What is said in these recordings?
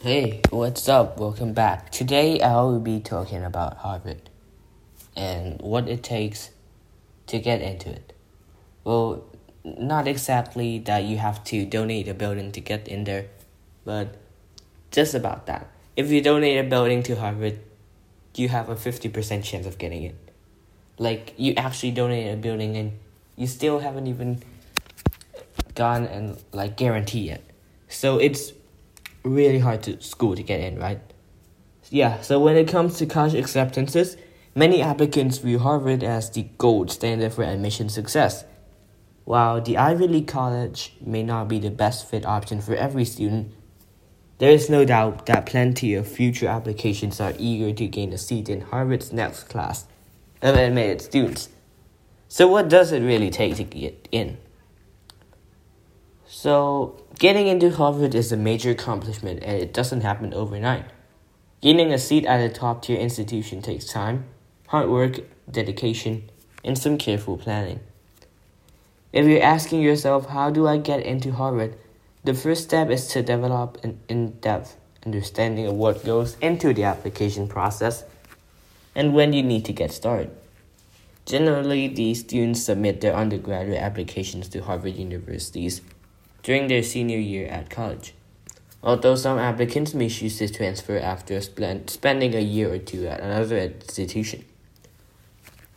Hey, what's up? Welcome back. Today I will be talking about Harvard and what it takes to get into it. Well, not exactly that you have to donate a building to get in there, but just about that. If you donate a building to Harvard, you have a 50% chance of getting it. Like, you actually donate a building and you still haven't even gone and, like, guarantee it. So it's really hard to school to get in, right? Yeah, so when it comes to college acceptances, many applicants view Harvard as the gold standard for admission success. While the Ivy League college may not be the best fit option for every student, there is no doubt that plenty of future applications are eager to gain a seat in Harvard's next class of admitted students. So, what does it really take to get in? So, getting into Harvard is a major accomplishment and it doesn't happen overnight. Gaining a seat at a top tier institution takes time, hard work, dedication, and some careful planning. If you're asking yourself, how do I get into Harvard? The first step is to develop an in depth understanding of what goes into the application process and when you need to get started. Generally, these students submit their undergraduate applications to Harvard universities during their senior year at college. Although some applicants may choose to transfer after spending a year or two at another institution.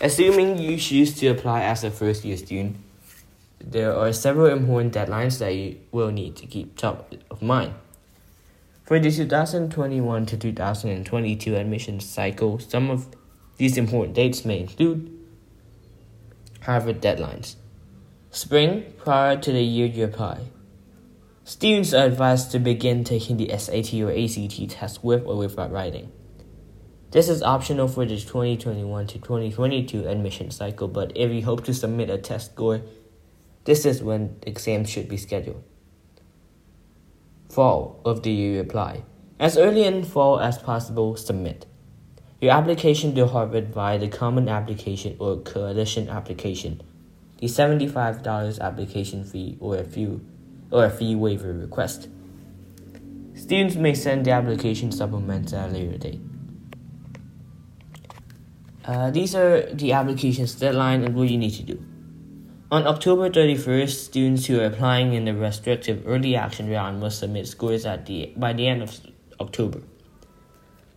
Assuming you choose to apply as a first year student, there are several important deadlines that you will need to keep top of mind. For the 2021 to 2022 admission cycle, some of these important dates may include Harvard deadlines. Spring, prior to the year you apply. Students are advised to begin taking the SAT or ACT test with or without writing. This is optional for the 2021 to 2022 admission cycle, but if you hope to submit a test score, this is when exams should be scheduled. Fall of the year you apply. As early in fall as possible, submit. Your application to Harvard via the Common Application or Coalition application, the $75 application fee or a few or a fee waiver request. Students may send the application supplements at a later date. Uh, these are the application's deadline and what you need to do. On October 31st, students who are applying in the restrictive early action round must submit scores at the, by the end of October.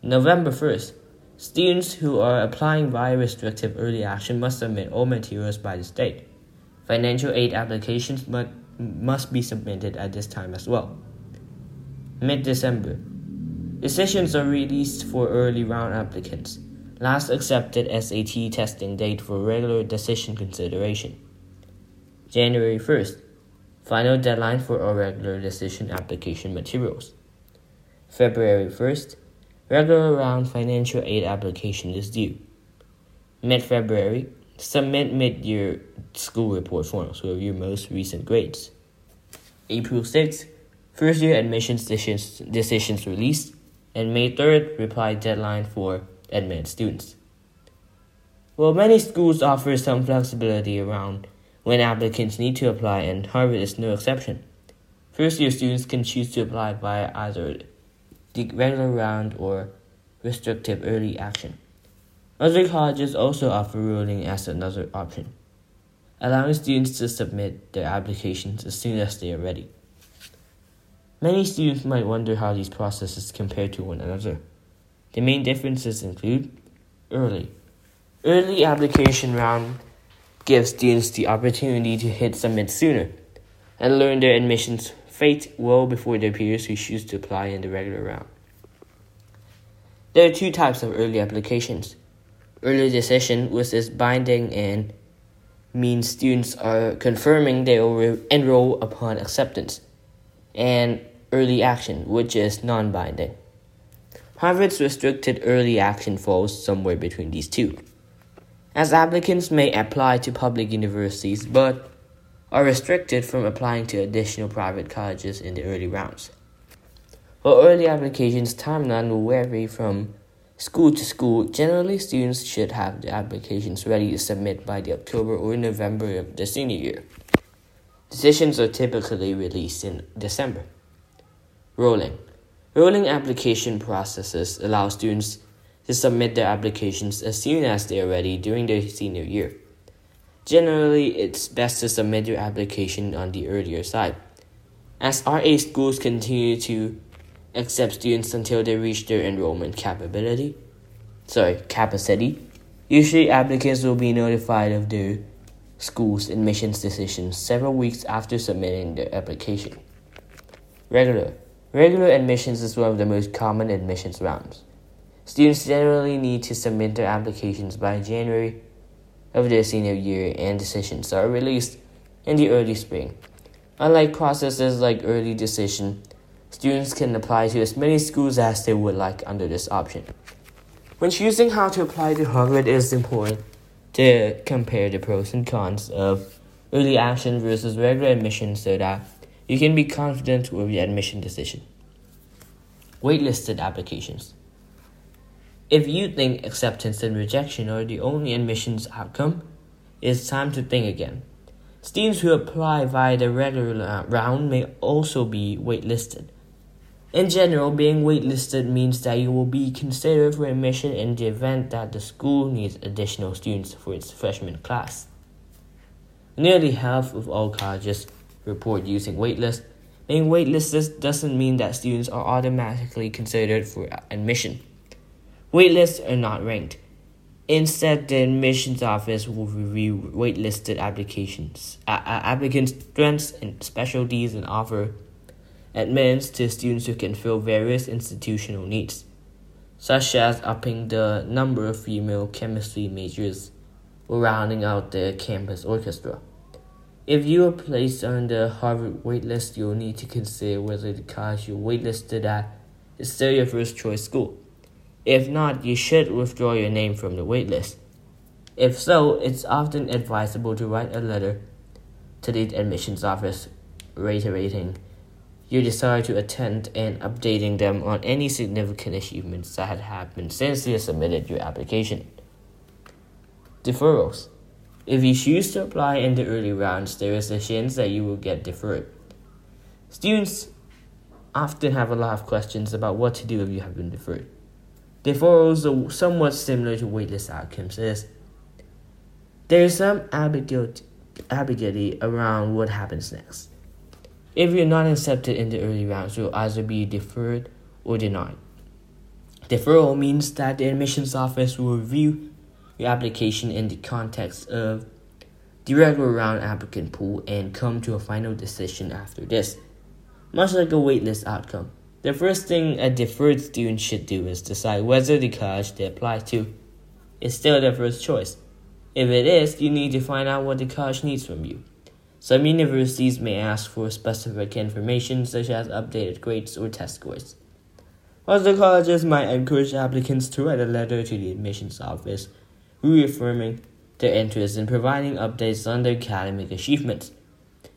November 1st, students who are applying via restrictive early action must submit all materials by this date. Financial aid applications must must be submitted at this time as well. Mid December. Decisions are released for early round applicants. Last accepted SAT testing date for regular decision consideration. January 1st. Final deadline for all regular decision application materials. February 1st. Regular round financial aid application is due. Mid February. Submit mid year school report forms with your most recent grades. April 6th, first year admissions decisions, decisions released, and May 3rd, reply deadline for admitted students. While many schools offer some flexibility around when applicants need to apply, and Harvard is no exception. First year students can choose to apply via either the regular round or restrictive early action. Other colleges also offer rolling as another option, allowing students to submit their applications as soon as they are ready. Many students might wonder how these processes compare to one another. The main differences include early. Early application round gives students the opportunity to hit submit sooner and learn their admissions fate well before their peers who choose to apply in the regular round. There are two types of early applications early decision, which is binding and means students are confirming they will enroll upon acceptance, and early action, which is non binding. Harvard's restricted early action falls somewhere between these two, as applicants may apply to public universities but are restricted from applying to additional private colleges in the early rounds. While early applications timeline will vary from School to school, generally students should have their applications ready to submit by the October or November of the senior year. Decisions are typically released in December. Rolling. Rolling application processes allow students to submit their applications as soon as they are ready during their senior year. Generally, it's best to submit your application on the earlier side. As RA schools continue to accept students until they reach their enrollment capability, sorry, capacity, usually applicants will be notified of their school's admissions decision several weeks after submitting their application. Regular. Regular admissions is one of the most common admissions rounds. Students generally need to submit their applications by January of their senior year, and decisions are released in the early spring. Unlike processes like early decision, students can apply to as many schools as they would like under this option. When choosing how to apply to Harvard, it is important to compare the pros and cons of early action versus regular admission so that you can be confident with your admission decision. Waitlisted applications. If you think acceptance and rejection are the only admissions outcome, it's time to think again. Students who apply via the regular round may also be waitlisted. In general, being waitlisted means that you will be considered for admission in the event that the school needs additional students for its freshman class. Nearly half of all colleges report using waitlist. Being waitlisted doesn't mean that students are automatically considered for admission. Waitlists are not ranked. Instead, the admissions office will review waitlisted applications, uh, applicants' strengths and specialties, and offer admittance to students who can fill various institutional needs, such as upping the number of female chemistry majors or rounding out the campus orchestra. If you are placed on the Harvard waitlist, you'll need to consider whether the college you're waitlisted at is still your first choice school. If not, you should withdraw your name from the waitlist. If so, it's often advisable to write a letter to the admissions office reiterating your desire to attend and updating them on any significant achievements that had happened since you submitted your application. Deferrals. If you choose to apply in the early rounds, there is a chance that you will get deferred. Students often have a lot of questions about what to do if you have been deferred. Deferrals are somewhat similar to waitlist outcomes there is some ambiguity around what happens next. If you're not accepted in the early rounds, you'll either be deferred or denied. Deferral means that the admissions office will review your application in the context of the regular round applicant pool and come to a final decision after this, much like a waitlist outcome. The first thing a deferred student should do is decide whether the college they apply to is still their first choice. If it is, you need to find out what the college needs from you. Some universities may ask for specific information such as updated grades or test scores. Other colleges might encourage applicants to write a letter to the admissions office reaffirming their interest in providing updates on their academic achievements.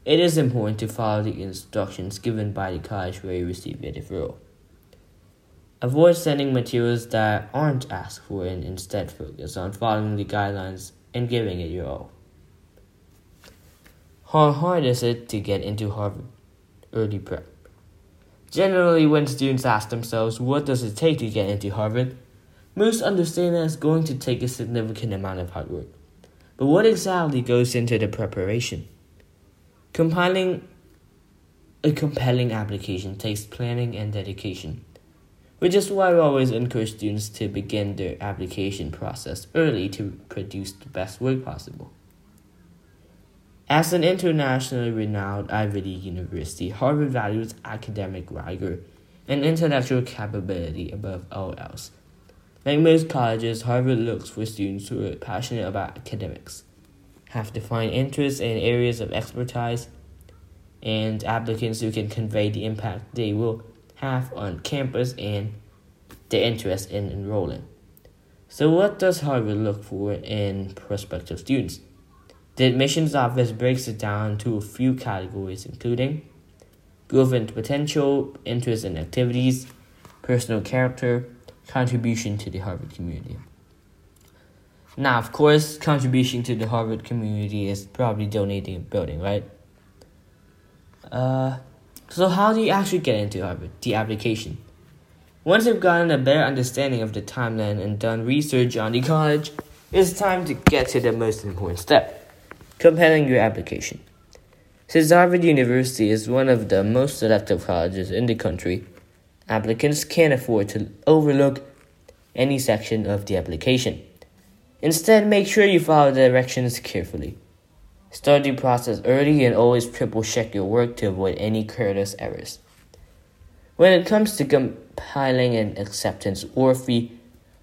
It is important to follow the instructions given by the college where you receive your deferral. Avoid sending materials that aren't asked for and instead focus on following the guidelines and giving it your all. How hard is it to get into Harvard early prep? Generally, when students ask themselves, what does it take to get into Harvard? Most understand that it's going to take a significant amount of hard work. But what exactly goes into the preparation? Compiling a compelling application takes planning and dedication, which is why we always encourage students to begin their application process early to produce the best work possible. As an internationally renowned Ivy League university, Harvard values academic rigor and intellectual capability above all else. Like most colleges, Harvard looks for students who are passionate about academics have defined interests and areas of expertise, and applicants who can convey the impact they will have on campus and their interest in enrolling. So, what does Harvard look for in prospective students? The admissions office breaks it down to a few categories, including and potential, interest and activities, personal character, contribution to the Harvard community. Now, of course, contribution to the Harvard community is probably donating a building, right? Uh, so how do you actually get into Harvard? The application. Once you've gotten a better understanding of the timeline and done research on the college, it's time to get to the most important step compiling your application. Since Harvard University is one of the most selective colleges in the country, applicants can't afford to overlook any section of the application. Instead, make sure you follow the directions carefully. Start the process early and always triple check your work to avoid any careless errors. When it comes to compiling an acceptance or free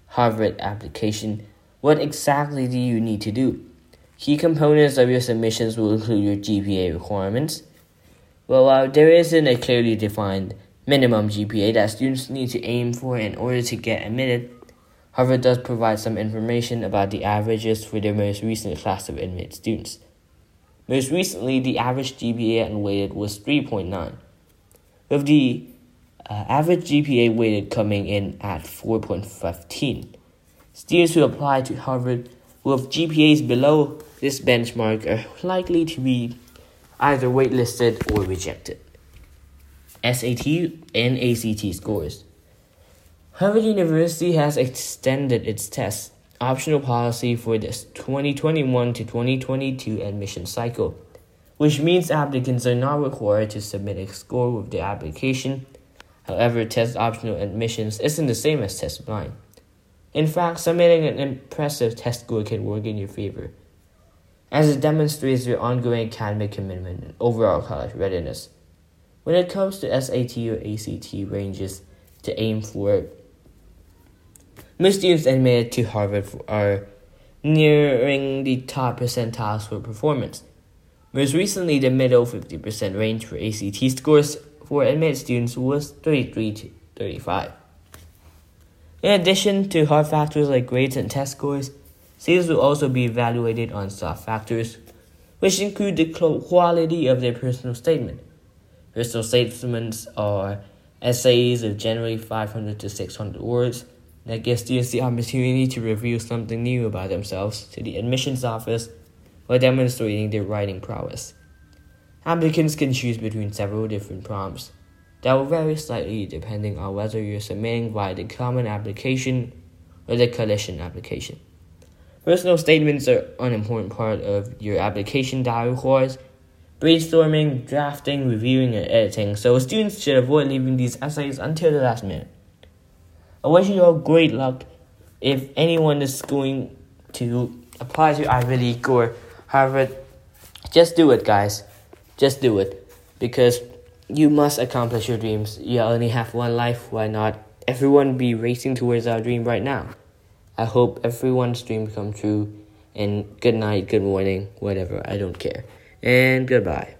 Harvard application, what exactly do you need to do? Key components of your submissions will include your GPA requirements. Well, while there isn't a clearly defined minimum GPA that students need to aim for in order to get admitted, Harvard does provide some information about the averages for their most recent class of admitted students. Most recently, the average GPA unweighted was 3.9, with the uh, average GPA weighted coming in at 4.15. Students who apply to Harvard with GPAs below this benchmark are likely to be either waitlisted or rejected. SAT and ACT scores. Harvard University has extended its test optional policy for this 2021 to 2022 admission cycle, which means applicants are not required to submit a score with their application. However, test optional admissions isn't the same as test blind. In fact, submitting an impressive test score can work in your favor, as it demonstrates your ongoing academic commitment and overall college readiness. When it comes to SAT or ACT ranges to aim for, most students admitted to Harvard are nearing the top percentiles for performance. Most recently, the middle 50% range for ACT scores for admitted students was 33 to 35. In addition to hard factors like grades and test scores, students will also be evaluated on soft factors, which include the quality of their personal statement. Personal statements are essays of generally 500 to 600 words that give students the opportunity to reveal something new about themselves to the admissions office while demonstrating their writing prowess. Applicants can choose between several different prompts that will vary slightly depending on whether you're submitting via the common application or the coalition application. Personal statements are an important part of your application requires brainstorming, drafting, reviewing, and editing, so students should avoid leaving these essays until the last minute. I wish you all great luck if anyone is going to apply to Ivy League or Harvard. Just do it, guys. Just do it. Because you must accomplish your dreams. You only have one life. Why not everyone be racing towards our dream right now? I hope everyone's dream come true. And good night, good morning, whatever. I don't care. And goodbye.